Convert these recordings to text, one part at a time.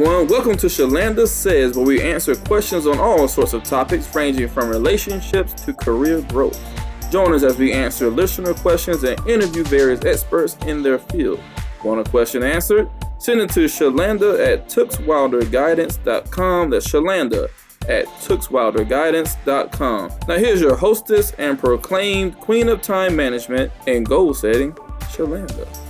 everyone. Welcome to Shalanda Says, where we answer questions on all sorts of topics ranging from relationships to career growth. Join us as we answer listener questions and interview various experts in their field. Want a question answered? Send it to Shalanda at tookswilderguidance.com. That's Shalanda at tookswilderguidance.com. Now here's your hostess and proclaimed queen of time management and goal setting, Shalanda.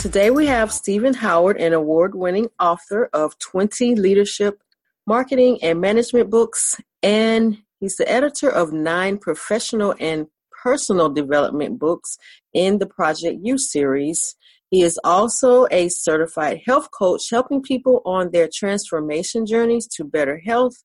Today we have Stephen Howard, an award winning author of 20 leadership, marketing, and management books, and he's the editor of nine professional and personal development books in the Project U series. He is also a certified health coach, helping people on their transformation journeys to better health,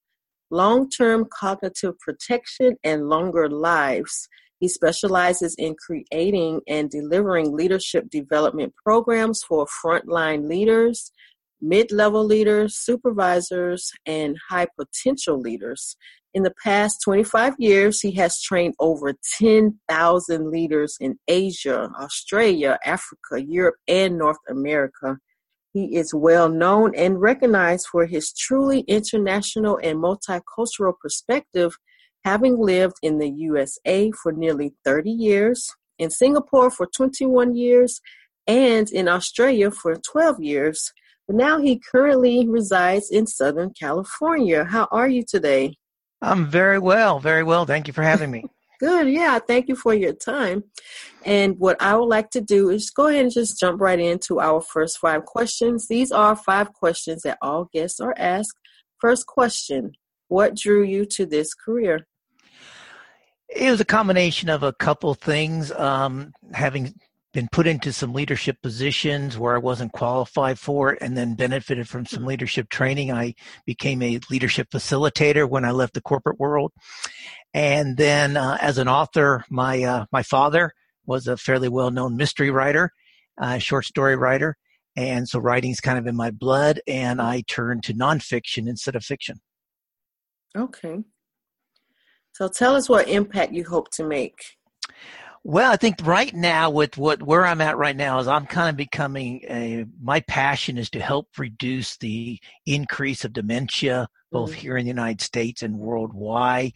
long term cognitive protection, and longer lives. He specializes in creating and delivering leadership development programs for frontline leaders, mid level leaders, supervisors, and high potential leaders. In the past 25 years, he has trained over 10,000 leaders in Asia, Australia, Africa, Europe, and North America. He is well known and recognized for his truly international and multicultural perspective having lived in the USA for nearly 30 years, in Singapore for 21 years, and in Australia for 12 years. But now he currently resides in Southern California. How are you today? I'm very well, very well. Thank you for having me. Good. Yeah. Thank you for your time. And what I would like to do is go ahead and just jump right into our first five questions. These are five questions that all guests are asked. First question What drew you to this career? It was a combination of a couple things. Um, having been put into some leadership positions where I wasn't qualified for it and then benefited from some leadership training. I became a leadership facilitator when I left the corporate world. And then uh, as an author, my, uh, my father was a fairly well-known mystery writer, uh, short story writer. And so writing's kind of in my blood and I turned to nonfiction instead of fiction. Okay. So tell us what impact you hope to make. Well, I think right now with what where I'm at right now is I'm kind of becoming a my passion is to help reduce the increase of dementia both mm-hmm. here in the United States and worldwide.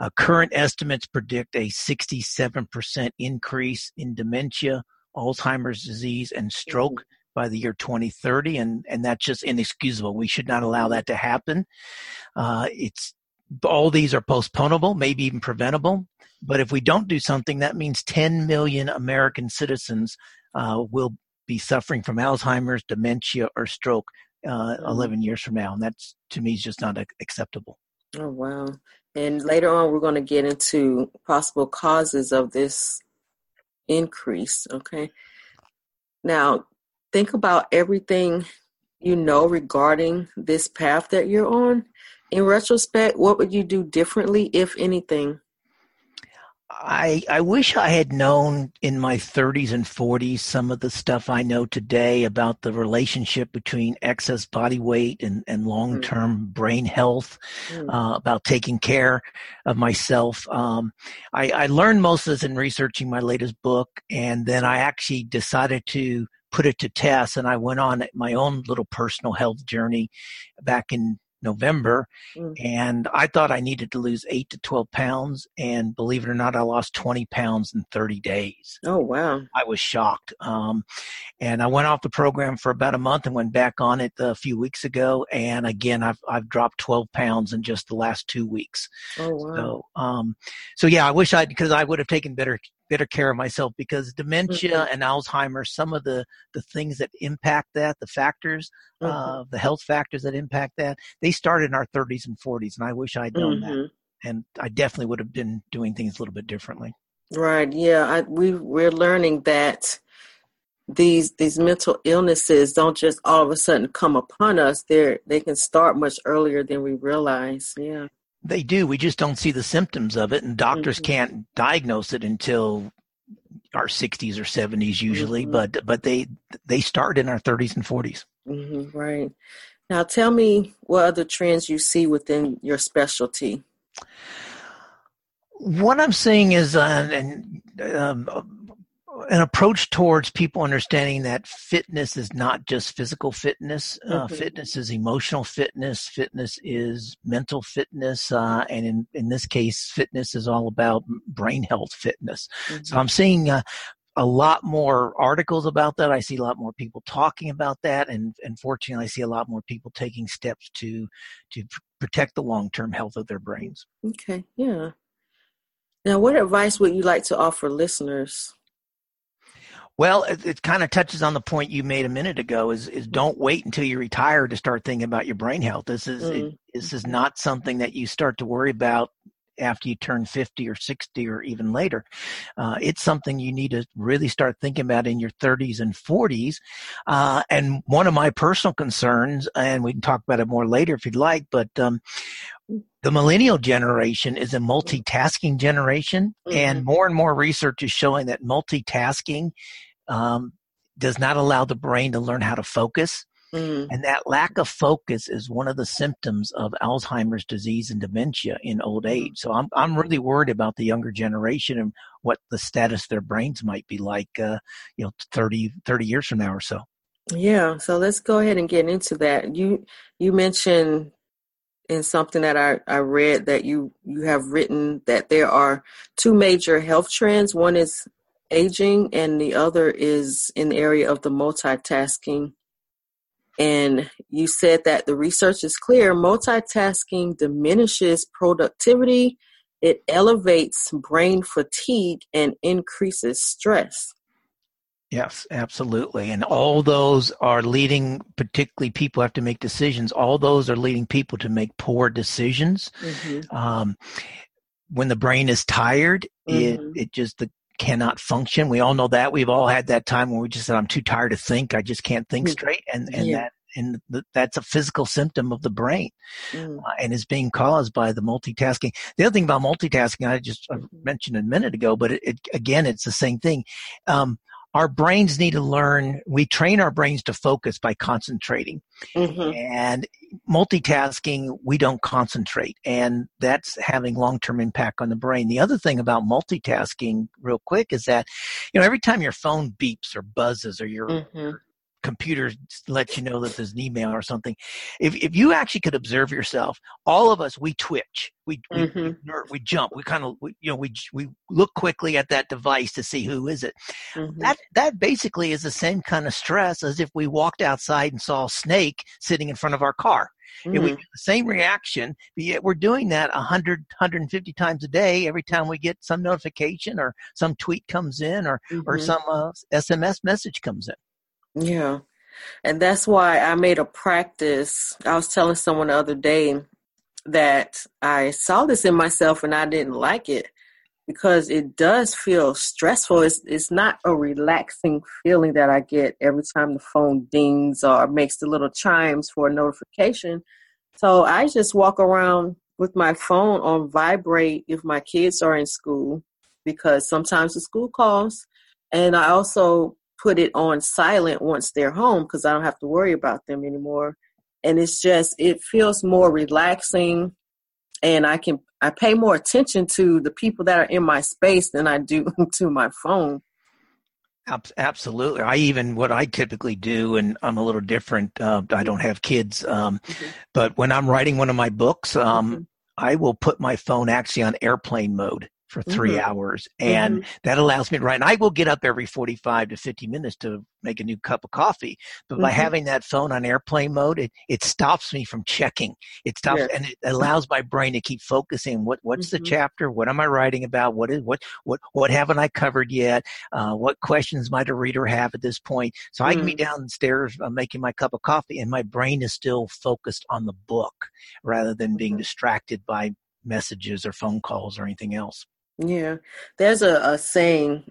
Uh, current estimates predict a 67% increase in dementia, Alzheimer's disease, and stroke mm-hmm. by the year 2030, and and that's just inexcusable. We should not allow that to happen. Uh, it's all these are postponable, maybe even preventable. But if we don't do something, that means 10 million American citizens uh, will be suffering from Alzheimer's, dementia, or stroke uh, mm. 11 years from now. And that's, to me, is just not acceptable. Oh, wow. And later on, we're going to get into possible causes of this increase. Okay. Now, think about everything you know regarding this path that you're on in retrospect, what would you do differently, if anything? I I wish I had known in my 30s and 40s some of the stuff I know today about the relationship between excess body weight and, and long-term mm. brain health, mm. uh, about taking care of myself. Um, I, I learned most of this in researching my latest book, and then I actually decided to put it to test, and I went on my own little personal health journey back in November, mm. and I thought I needed to lose eight to 12 pounds. And believe it or not, I lost 20 pounds in 30 days. Oh, wow. I was shocked. Um, and I went off the program for about a month and went back on it a few weeks ago. And again, I've, I've dropped 12 pounds in just the last two weeks. Oh, wow. So, um, so yeah, I wish I'd, because I would have taken better better care of myself because dementia mm-hmm. and Alzheimer's, some of the, the things that impact that, the factors, mm-hmm. uh, the health factors that impact that, they start in our 30s and 40s. And I wish I'd known mm-hmm. that. And I definitely would have been doing things a little bit differently. Right. Yeah. I, we, we're learning that these these mental illnesses don't just all of a sudden come upon us. They they can start much earlier than we realize. Yeah. They do. We just don't see the symptoms of it, and doctors mm-hmm. can't diagnose it until our 60s or 70s usually. Mm-hmm. But but they they start in our 30s and 40s. Mm-hmm, right. Now, tell me what other trends you see within your specialty. What I'm seeing is, uh, and um, an approach towards people understanding that fitness is not just physical fitness. Uh, mm-hmm. Fitness is emotional fitness. Fitness is mental fitness. Uh, and in, in this case, fitness is all about brain health fitness. Mm-hmm. So I'm seeing uh, a lot more articles about that. I see a lot more people talking about that. And, and fortunately, I see a lot more people taking steps to, to protect the long-term health of their brains. Okay. Yeah. Now, what advice would you like to offer listeners? Well, it, it kind of touches on the point you made a minute ago. Is is don't wait until you retire to start thinking about your brain health. This is mm. it, this is not something that you start to worry about after you turn 50 or 60 or even later. Uh, it's something you need to really start thinking about in your 30s and 40s. Uh, and one of my personal concerns, and we can talk about it more later if you'd like, but um, the millennial generation is a multitasking generation, mm-hmm. and more and more research is showing that multitasking um, does not allow the brain to learn how to focus. Mm. And that lack of focus is one of the symptoms of Alzheimer's disease and dementia in old mm. age. So I'm I'm really worried about the younger generation and what the status of their brains might be like, uh, you know, 30, 30 years from now or so. Yeah. So let's go ahead and get into that. You you mentioned in something that I, I read that you you have written that there are two major health trends. One is aging, and the other is in the area of the multitasking. And you said that the research is clear multitasking diminishes productivity, it elevates brain fatigue, and increases stress. Yes, absolutely. And all those are leading, particularly people have to make decisions. All those are leading people to make poor decisions. Mm-hmm. Um, when the brain is tired, mm-hmm. it, it just, the cannot function. We all know that. We've all had that time when we just said, I'm too tired to think. I just can't think mm. straight. And, and yeah. that, and th- that's a physical symptom of the brain mm. uh, and is being caused by the multitasking. The other thing about multitasking, I just I mm-hmm. mentioned a minute ago, but it, it, again, it's the same thing. Um, our brains need to learn we train our brains to focus by concentrating mm-hmm. and multitasking we don't concentrate and that's having long-term impact on the brain the other thing about multitasking real quick is that you know every time your phone beeps or buzzes or your, mm-hmm. Computer lets you know that there's an email or something. If if you actually could observe yourself, all of us we twitch, we mm-hmm. we, we, jump, we kind of you know we we look quickly at that device to see who is it. Mm-hmm. That that basically is the same kind of stress as if we walked outside and saw a snake sitting in front of our car. Mm-hmm. If we get the same reaction, but yet we're doing that 100, 150 times a day every time we get some notification or some tweet comes in or, or mm-hmm. some uh, SMS message comes in. Yeah. And that's why I made a practice. I was telling someone the other day that I saw this in myself and I didn't like it because it does feel stressful. It's it's not a relaxing feeling that I get every time the phone dings or makes the little chimes for a notification. So I just walk around with my phone on vibrate if my kids are in school because sometimes the school calls and I also put it on silent once they're home because I don't have to worry about them anymore. And it's just, it feels more relaxing and I can, I pay more attention to the people that are in my space than I do to my phone. Absolutely. I even what I typically do, and I'm a little different. Uh, I don't have kids, um, mm-hmm. but when I'm writing one of my books, um, mm-hmm. I will put my phone actually on airplane mode for 3 mm-hmm. hours. And mm-hmm. that allows me to write. And I will get up every 45 to 50 minutes to make a new cup of coffee. But mm-hmm. by having that phone on airplane mode, it, it stops me from checking. It stops and it allows my brain to keep focusing. What, what's the mm-hmm. chapter? What am I writing about? What is, what, what, what haven't I covered yet? Uh, what questions might a reader have at this point? So I can be mm. downstairs uh, making my cup of coffee and my brain is still focused on the book rather than being mm-hmm. distracted by messages or phone calls or anything else. Yeah, there's a, a saying,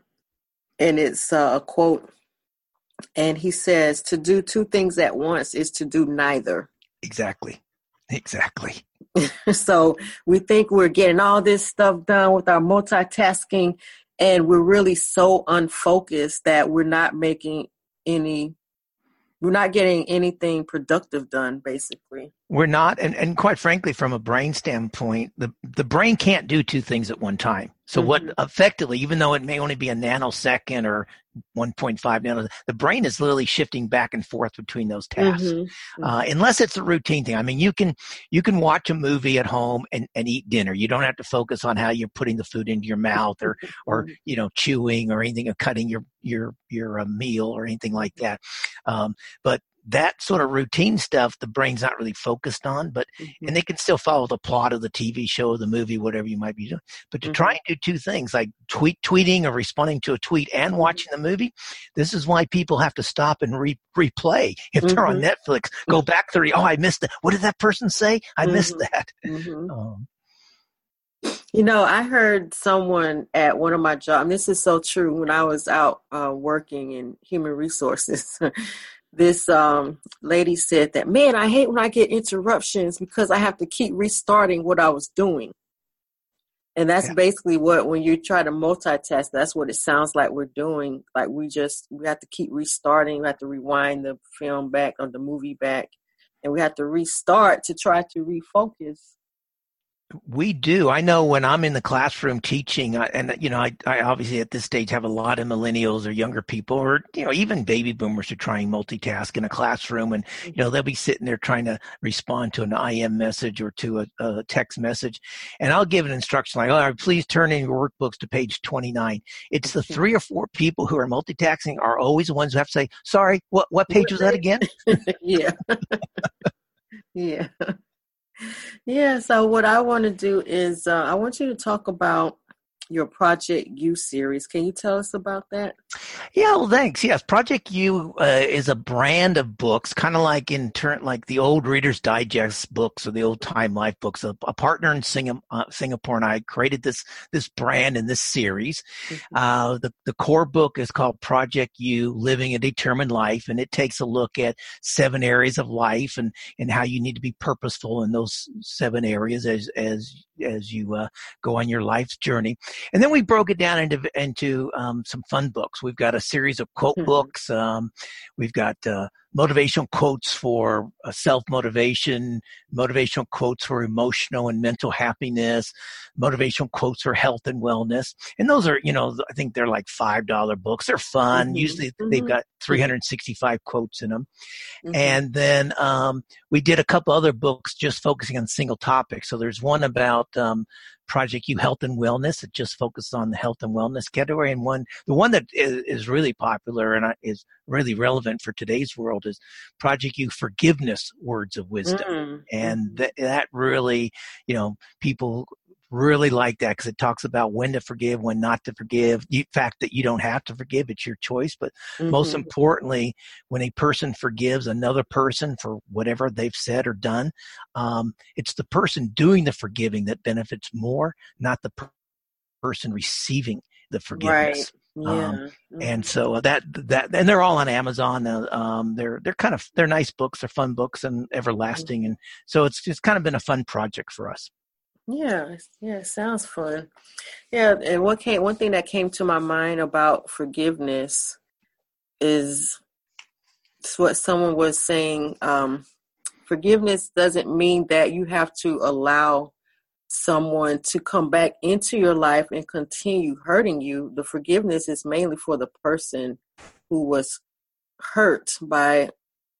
and it's uh, a quote, and he says, "To do two things at once is to do neither." Exactly. Exactly. so we think we're getting all this stuff done with our multitasking, and we're really so unfocused that we're not making any, we're not getting anything productive done, basically. We're not, and, and quite frankly, from a brain standpoint, the, the brain can't do two things at one time. So mm-hmm. what effectively, even though it may only be a nanosecond or 1.5 nanos, the brain is literally shifting back and forth between those tasks. Mm-hmm. Uh, unless it's a routine thing. I mean, you can, you can watch a movie at home and, and eat dinner. You don't have to focus on how you're putting the food into your mouth or, or, mm-hmm. you know, chewing or anything or cutting your, your, your uh, meal or anything like that. Um, but that sort of routine stuff the brain's not really focused on but mm-hmm. and they can still follow the plot of the tv show the movie whatever you might be doing but to mm-hmm. try and do two things like tweet tweeting or responding to a tweet and mm-hmm. watching the movie this is why people have to stop and re- replay if they're on mm-hmm. netflix go back three oh i missed it what did that person say i missed mm-hmm. that mm-hmm. um, you know, I heard someone at one of my jobs, and this is so true, when I was out uh, working in human resources, this um, lady said that, man, I hate when I get interruptions because I have to keep restarting what I was doing. And that's yeah. basically what, when you try to multitask, that's what it sounds like we're doing. Like we just, we have to keep restarting. We have to rewind the film back or the movie back. And we have to restart to try to refocus we do. I know when I'm in the classroom teaching, and you know, I, I, obviously at this stage have a lot of millennials or younger people, or you know, even baby boomers are trying multitask in a classroom, and you mm-hmm. know, they'll be sitting there trying to respond to an IM message or to a, a text message, and I'll give an instruction like, "All right, please turn in your workbooks to page 29." It's the mm-hmm. three or four people who are multitasking are always the ones who have to say, "Sorry, what what page was that again?" yeah, yeah. Yeah, so what I want to do is uh, I want you to talk about your Project U series. Can you tell us about that? Yeah, well, thanks. Yes, Project U uh, is a brand of books, kind of like in turn, like the old Reader's Digest books or the old Time Life books. A, a partner in Singapore, uh, Singapore and I created this this brand in this series. Mm-hmm. Uh, the the core book is called Project U: Living a Determined Life, and it takes a look at seven areas of life and and how you need to be purposeful in those seven areas as as as you uh, go on your life's journey. And then we broke it down into into um, some fun books. We've got a series of quote mm-hmm. books. Um, we've got uh, motivational quotes for uh, self motivation, motivational quotes for emotional and mental happiness, motivational quotes for health and wellness. And those are, you know, I think they're like $5 books. They're fun. Mm-hmm. Usually mm-hmm. they've got 365 quotes in them. Mm-hmm. And then um, we did a couple other books just focusing on single topics. So there's one about um, Project U Health and Wellness. It just focuses on the health and wellness category. And one, the one that is, is really popular and is really relevant for today's world is Project U Forgiveness Words of Wisdom. Mm. And th- that really, you know, people really like that because it talks about when to forgive, when not to forgive. The fact that you don't have to forgive, it's your choice. But mm-hmm. most importantly, when a person forgives another person for whatever they've said or done, um, it's the person doing the forgiving that benefits more, not the per- person receiving the forgiveness. Right. Um, yeah. Um, mm-hmm. And so that that and they're all on Amazon. Uh, um, they're they're kind of they're nice books. They're fun books and everlasting. Mm-hmm. And so it's just kind of been a fun project for us. Yeah, yeah, sounds fun. Yeah, and what came one thing that came to my mind about forgiveness is what someone was saying. Um, forgiveness doesn't mean that you have to allow someone to come back into your life and continue hurting you. The forgiveness is mainly for the person who was hurt by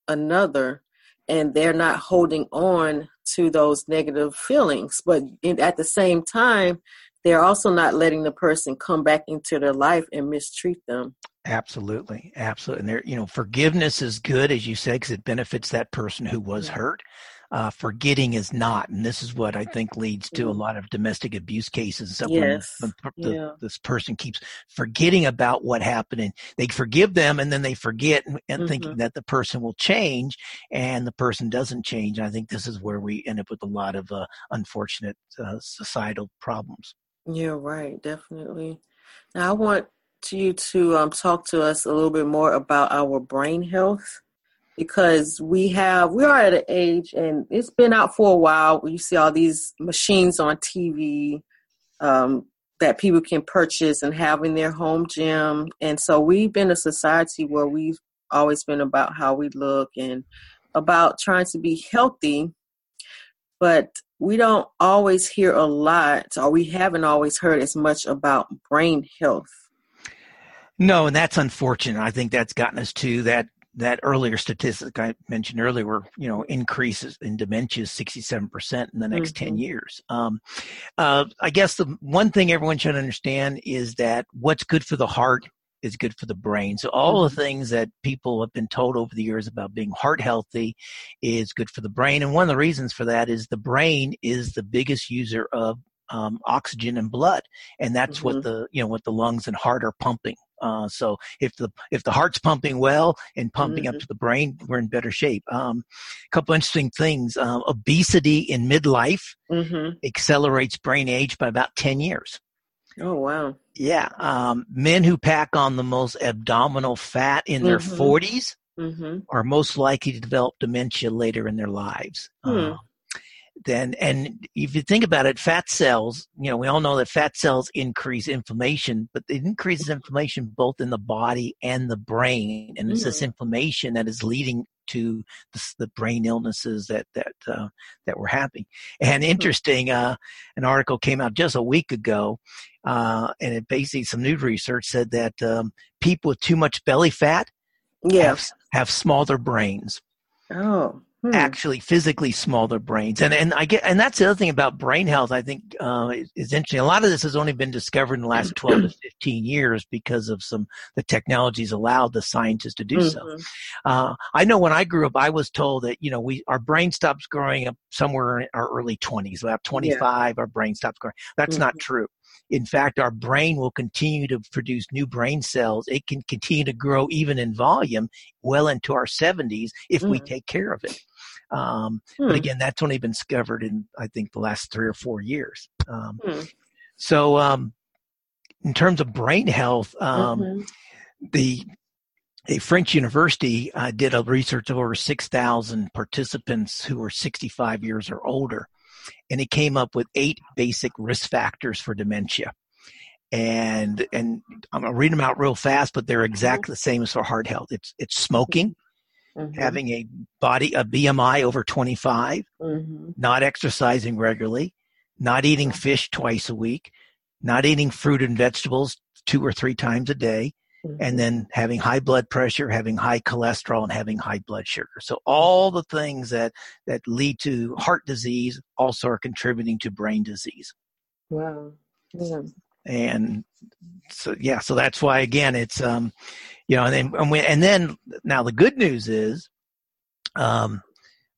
another and they're not holding on to those negative feelings. But in, at the same time, they're also not letting the person come back into their life and mistreat them. Absolutely, absolutely. And there, you know, forgiveness is good, as you said, because it benefits that person who was hurt uh, forgetting is not. And this is what I think leads to a mm-hmm. lot of domestic abuse cases. So yes. when, when the, this person keeps forgetting about what happened and they forgive them and then they forget and, and mm-hmm. thinking that the person will change and the person doesn't change. I think this is where we end up with a lot of uh, unfortunate uh, societal problems. Yeah, right. Definitely. Now I want you to um, talk to us a little bit more about our brain health because we have we are at an age and it's been out for a while where you see all these machines on tv um, that people can purchase and have in their home gym and so we've been a society where we've always been about how we look and about trying to be healthy but we don't always hear a lot, or we haven't always heard as much about brain health. No, and that's unfortunate. I think that's gotten us to that that earlier statistic I mentioned earlier, where you know increases in dementia is 67% in the next mm-hmm. 10 years. Um, uh, I guess the one thing everyone should understand is that what's good for the heart is good for the brain. So all the mm-hmm. things that people have been told over the years about being heart healthy is good for the brain. And one of the reasons for that is the brain is the biggest user of um, oxygen and blood, and that's mm-hmm. what the you know what the lungs and heart are pumping. Uh, so if the if the heart's pumping well and pumping mm-hmm. up to the brain, we're in better shape. Um, a couple interesting things: uh, obesity in midlife mm-hmm. accelerates brain age by about ten years. Oh wow! Yeah, um, men who pack on the most abdominal fat in their 40s mm-hmm. are most likely to develop dementia later in their lives. Hmm. Then and if you think about it fat cells you know we all know that fat cells increase inflammation but it increases inflammation both in the body and the brain and it's mm. this inflammation that is leading to the, the brain illnesses that that uh, that we're having and mm-hmm. interesting uh, an article came out just a week ago uh, and it basically some new research said that um, people with too much belly fat yes. have, have smaller brains oh Hmm. actually physically smaller brains. And and I get and that's the other thing about brain health. I think uh, is, is, interesting. A lot of this has only been discovered in the last twelve to fifteen years because of some the technologies allowed the scientists to do mm-hmm. so. Uh, I know when I grew up, I was told that you know we our brain stops growing up somewhere in our early twenties. About twenty five, yeah. our brain stops growing. That's mm-hmm. not true. In fact, our brain will continue to produce new brain cells. It can continue to grow even in volume well into our 70s if mm. we take care of it. Um, mm. But hmm. again, that's only been discovered in, I think, the last three or four years. Um, mm. So, um, in terms of brain health, um, mm-hmm. the a French university uh, did a research of over 6,000 participants who were 65 years or older and it came up with eight basic risk factors for dementia. And and I'm gonna read them out real fast, but they're exactly the same as for heart health. It's it's smoking, mm-hmm. having a body a BMI over 25, mm-hmm. not exercising regularly, not eating fish twice a week, not eating fruit and vegetables two or three times a day, Mm-hmm. And then having high blood pressure, having high cholesterol, and having high blood sugar. So all the things that that lead to heart disease also are contributing to brain disease. Wow. Yeah. And so yeah, so that's why again it's um, you know, and then and, we, and then now the good news is, um,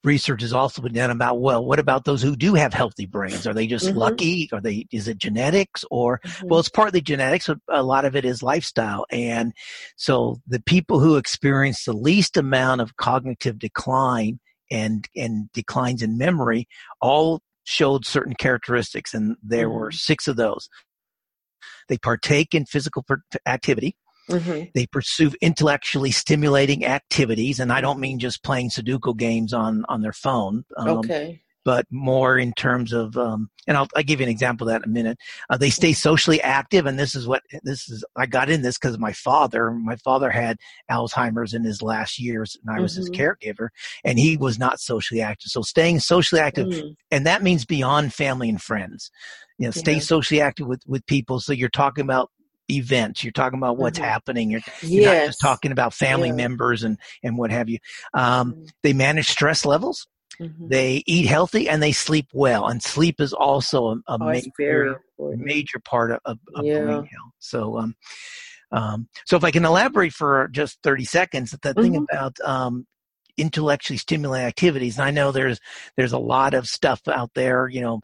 research has also been done about well what about those who do have healthy brains are they just mm-hmm. lucky are they is it genetics or mm-hmm. well it's partly genetics but a lot of it is lifestyle and so the people who experience the least amount of cognitive decline and and declines in memory all showed certain characteristics and there mm-hmm. were six of those they partake in physical activity Mm-hmm. They pursue intellectually stimulating activities, and I don't mean just playing Sudoku games on on their phone. Um, okay. But more in terms of, um, and I'll, I'll give you an example of that in a minute. Uh, they stay socially active, and this is what this is. I got in this because my father. My father had Alzheimer's in his last years, and I was mm-hmm. his caregiver, and he was not socially active. So staying socially active, mm. and that means beyond family and friends you know, stay yeah. socially active with, with people. So you're talking about events. You're talking about what's mm-hmm. happening. You're, you're yes. not just talking about family yeah. members and, and what have you. Um, mm-hmm. They manage stress levels. Mm-hmm. They eat healthy and they sleep well. And sleep is also a, a oh, major, major part of, of, of yeah. brain health. So, um, um, so if I can elaborate for just 30 seconds, the thing mm-hmm. about, um, intellectually stimulating activities. And I know there's there's a lot of stuff out there, you know,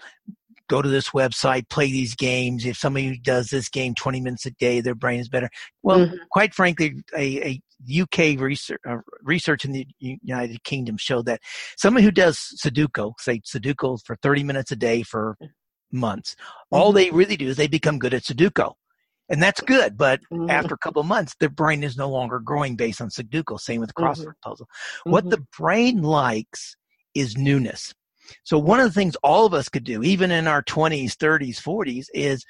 go to this website, play these games. If somebody does this game 20 minutes a day, their brain is better. Well, mm-hmm. quite frankly, a, a UK research, uh, research in the United Kingdom showed that someone who does Sudoku, say Sudoku for 30 minutes a day for months, all mm-hmm. they really do is they become good at Sudoku. And that's good, but mm-hmm. after a couple of months, their brain is no longer growing based on Sudoku. Same with crossword mm-hmm. puzzle. What mm-hmm. the brain likes is newness. So one of the things all of us could do, even in our 20s, 30s, 40s, is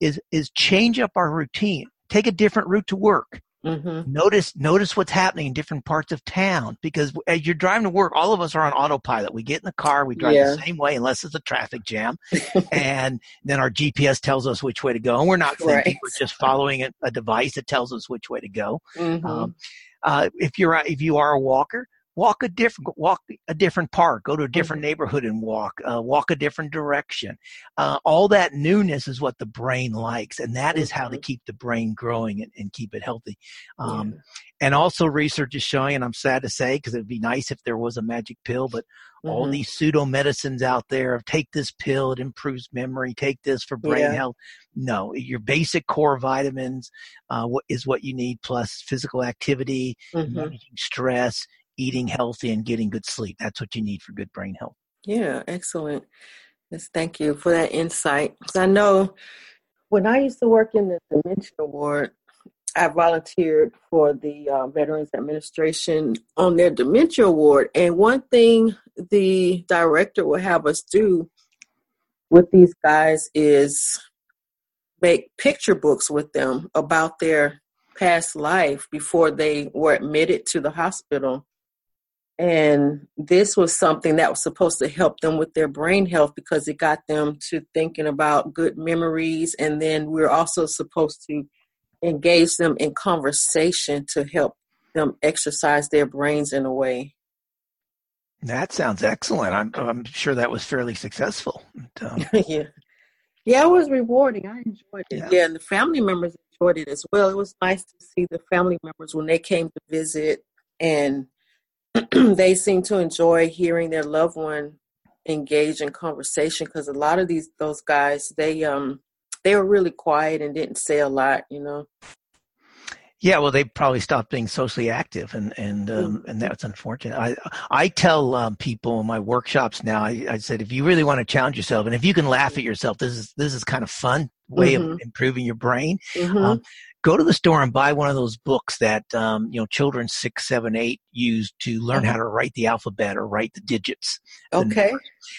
is is change up our routine. Take a different route to work. Mm-hmm. Notice notice what's happening in different parts of town because as you're driving to work, all of us are on autopilot. We get in the car, we drive yeah. the same way unless it's a traffic jam, and then our GPS tells us which way to go. And we're not thinking; right. we're just following a, a, device that tells us which way to go. Mm-hmm. Um, uh, if you're if you are a walker, walk a different walk a different park go to a different mm-hmm. neighborhood and walk uh, walk a different direction uh, all that newness is what the brain likes and that is how to mm-hmm. keep the brain growing and, and keep it healthy um, yeah. and also research is showing and i'm sad to say because it would be nice if there was a magic pill but mm-hmm. all these pseudo medicines out there of take this pill it improves memory take this for brain yeah. health no your basic core vitamins uh, is what you need plus physical activity mm-hmm. managing stress eating healthy and getting good sleep. That's what you need for good brain health. Yeah, excellent. Yes, thank you for that insight. I know when I used to work in the dementia ward, I volunteered for the uh, Veterans Administration on their dementia ward. And one thing the director will have us do with these guys is make picture books with them about their past life before they were admitted to the hospital. And this was something that was supposed to help them with their brain health because it got them to thinking about good memories. And then we we're also supposed to engage them in conversation to help them exercise their brains in a way. That sounds excellent. I'm, I'm sure that was fairly successful. Um, yeah. Yeah, it was rewarding. I enjoyed it. Yeah. yeah, and the family members enjoyed it as well. It was nice to see the family members when they came to visit and they seem to enjoy hearing their loved one engage in conversation because a lot of these those guys they um they were really quiet and didn't say a lot you know yeah well they probably stopped being socially active and and um, mm-hmm. and that's unfortunate i i tell um, people in my workshops now I, I said if you really want to challenge yourself and if you can laugh at yourself this is this is kind of fun way mm-hmm. of improving your brain mm-hmm. um, go to the store and buy one of those books that um, you know children six, seven, eight use to learn how to write the alphabet or write the digits. Okay.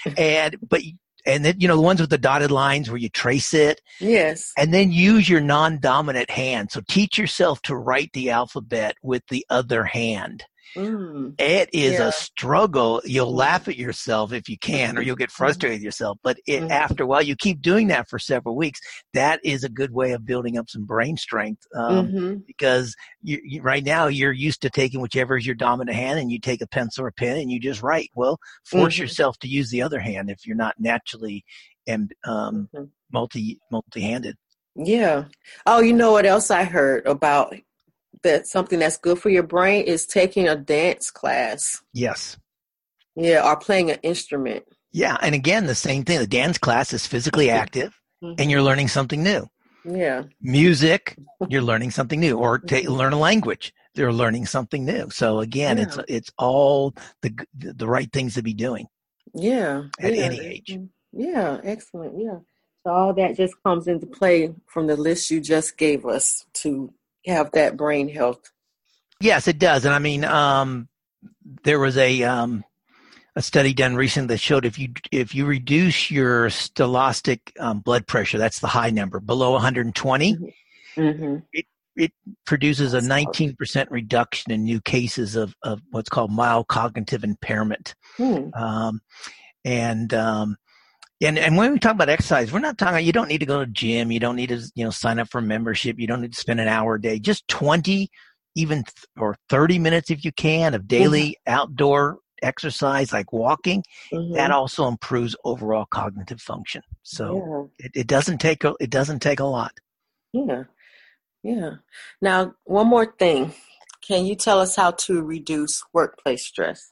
The and but and then you know the ones with the dotted lines where you trace it. Yes. And then use your non-dominant hand. So teach yourself to write the alphabet with the other hand. Mm, it is yeah. a struggle. You'll laugh at yourself if you can, or you'll get mm-hmm. frustrated with yourself. But it, mm-hmm. after a while, you keep doing that for several weeks. That is a good way of building up some brain strength um, mm-hmm. because you, you, right now you're used to taking whichever is your dominant hand, and you take a pencil or a pen and you just write. Well, force mm-hmm. yourself to use the other hand if you're not naturally and um, mm-hmm. multi multi handed. Yeah. Oh, you know what else I heard about that something that's good for your brain is taking a dance class. Yes. Yeah, or playing an instrument. Yeah, and again, the same thing. The dance class is physically active, mm-hmm. and you're learning something new. Yeah. Music, you're learning something new, or to mm-hmm. learn a language, they're learning something new. So again, yeah. it's it's all the the right things to be doing. Yeah. At yeah. any age. Yeah, excellent. Yeah. So all that just comes into play from the list you just gave us to have that brain health. Yes, it does. And I mean, um, there was a um, a study done recently that showed if you if you reduce your stochastic um, blood pressure, that's the high number, below 120, mm-hmm. mm-hmm. it it produces a 19% reduction in new cases of, of what's called mild cognitive impairment. Hmm. Um, and um, and and when we talk about exercise, we're not talking. You don't need to go to gym. You don't need to you know sign up for membership. You don't need to spend an hour a day. Just twenty, even th- or thirty minutes if you can of daily mm-hmm. outdoor exercise like walking. Mm-hmm. That also improves overall cognitive function. So yeah. it, it doesn't take a, it doesn't take a lot. Yeah, yeah. Now one more thing. Can you tell us how to reduce workplace stress?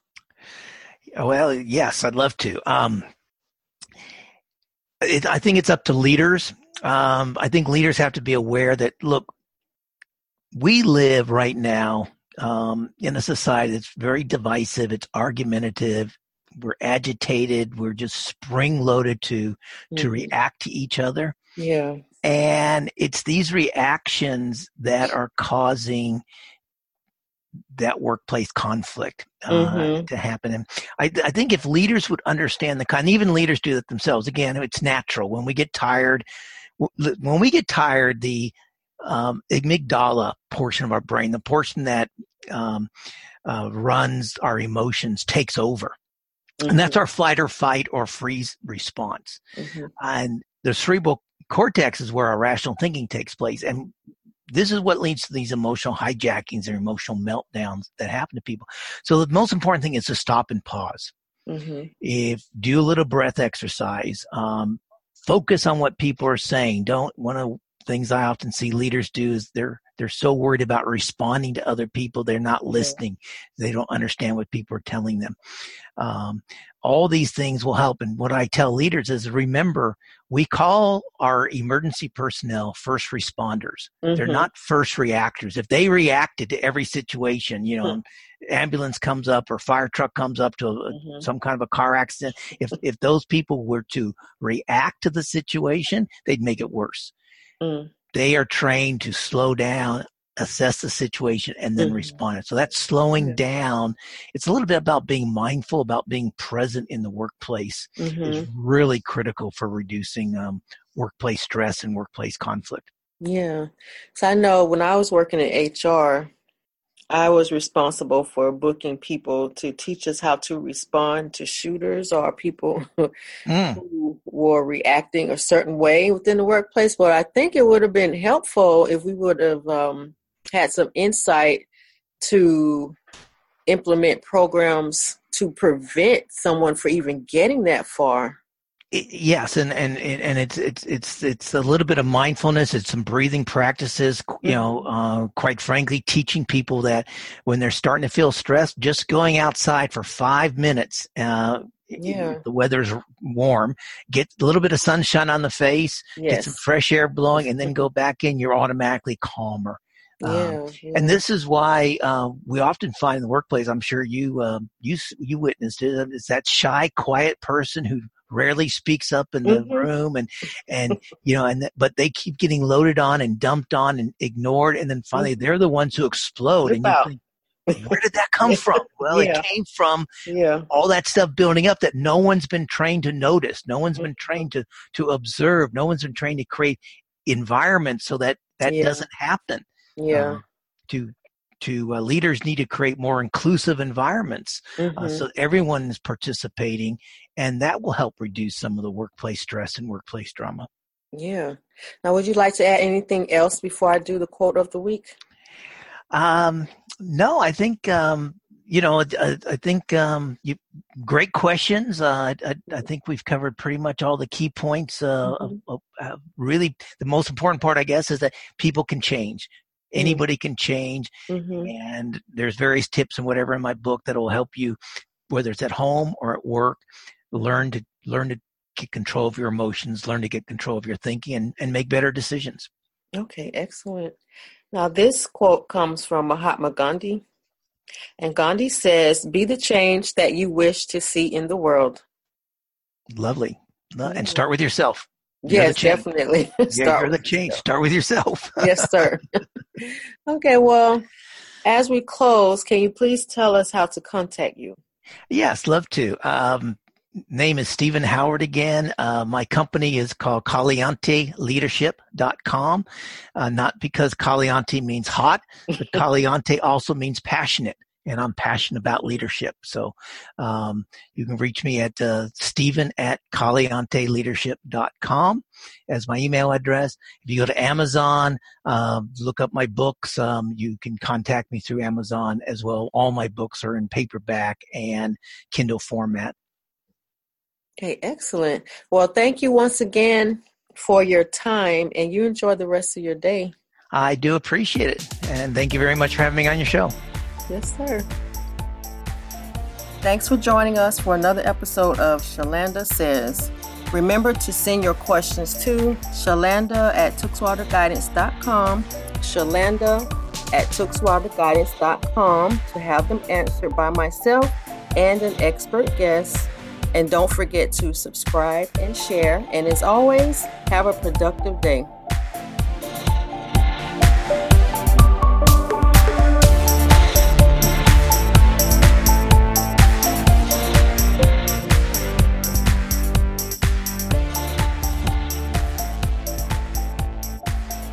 Well, yes, I'd love to. Um, it, I think it's up to leaders. Um, I think leaders have to be aware that look, we live right now um, in a society that's very divisive. It's argumentative. We're agitated. We're just spring loaded to mm-hmm. to react to each other. Yeah. And it's these reactions that are causing that workplace conflict uh, mm-hmm. to happen. And I, I, think if leaders would understand the kind, even leaders do that themselves. Again, it's natural when we get tired. When we get tired, the um, amygdala portion of our brain, the portion that um, uh, runs our emotions, takes over. Mm-hmm. And that's mm-hmm. our flight or fight or freeze response. Mm-hmm. And the cerebral cortex is where our rational thinking takes place. And this is what leads to these emotional hijackings and emotional meltdowns that happen to people. So the most important thing is to stop and pause. Mm-hmm. If do a little breath exercise, um, focus on what people are saying. Don't one of the things I often see leaders do is they're they're so worried about responding to other people they're not listening. They don't understand what people are telling them. Um, all these things will help. And what I tell leaders is remember, we call our emergency personnel first responders. Mm-hmm. They're not first reactors. If they reacted to every situation, you know, mm-hmm. ambulance comes up or fire truck comes up to a, mm-hmm. some kind of a car accident, if, if those people were to react to the situation, they'd make it worse. Mm. They are trained to slow down, assess the situation and then mm-hmm. respond. So that's slowing yeah. down. It's a little bit about being mindful, about being present in the workplace mm-hmm. is really critical for reducing um, workplace stress and workplace conflict. Yeah. So I know when I was working in HR, I was responsible for booking people to teach us how to respond to shooters or people mm. who were reacting a certain way within the workplace. But I think it would have been helpful if we would have um, had some insight to implement programs to prevent someone from even getting that far. Yes, and, and and it's it's it's it's a little bit of mindfulness. It's some breathing practices. You know, uh, quite frankly, teaching people that when they're starting to feel stressed, just going outside for five minutes. Uh, yeah. the weather's warm, get a little bit of sunshine on the face, yes. get some fresh air blowing, and then go back in. You're automatically calmer. Um, yeah, yeah. And this is why uh, we often find in the workplace. I'm sure you um, you you witnessed it. Is that shy, quiet person who rarely speaks up in the mm-hmm. room, and and you know, and th- but they keep getting loaded on and dumped on and ignored, and then finally mm-hmm. they're the ones who explode. and you think, where did that come from? Well, yeah. it came from yeah. all that stuff building up that no one's been trained to notice. No one's been mm-hmm. trained to to observe. No one's been trained to create environments so that that yeah. doesn't happen. Yeah. Uh, to to uh, leaders need to create more inclusive environments uh, mm-hmm. uh, so everyone is participating, and that will help reduce some of the workplace stress and workplace drama. Yeah. Now, would you like to add anything else before I do the quote of the week? Um, no, I think um, you know, I, I think um, you, great questions. Uh, I, I, think we've covered pretty much all the key points. Uh, mm-hmm. uh, really, the most important part, I guess, is that people can change. Mm-hmm. Anybody can change, mm-hmm. and there's various tips and whatever in my book that will help you, whether it's at home or at work, learn to learn to get control of your emotions, learn to get control of your thinking, and, and make better decisions. Okay, excellent. Now, this quote comes from Mahatma Gandhi, and Gandhi says, "Be the change that you wish to see in the world." Lovely, and start with yourself. Yes, definitely. yeah, you're the change. Start with yourself. yes, sir. okay, well, as we close, can you please tell us how to contact you? Yes, love to. Um, name is Stephen Howard again. Uh, my company is called CalienteLeadership.com. Uh, not because Caliente means hot, but Caliente also means passionate and I'm passionate about leadership. So um, you can reach me at uh, Stephen at CalienteLeadership.com as my email address. If you go to Amazon, um, look up my books. Um, you can contact me through Amazon as well. All my books are in paperback and Kindle format. Okay, excellent. Well, thank you once again for your time, and you enjoy the rest of your day. I do appreciate it, and thank you very much for having me on your show. Yes, sir. Thanks for joining us for another episode of Shalanda Says. Remember to send your questions to Shalanda at tookswaterguidance.com, Shalanda at tookswaterguidance.com to have them answered by myself and an expert guest. And don't forget to subscribe and share. And as always, have a productive day.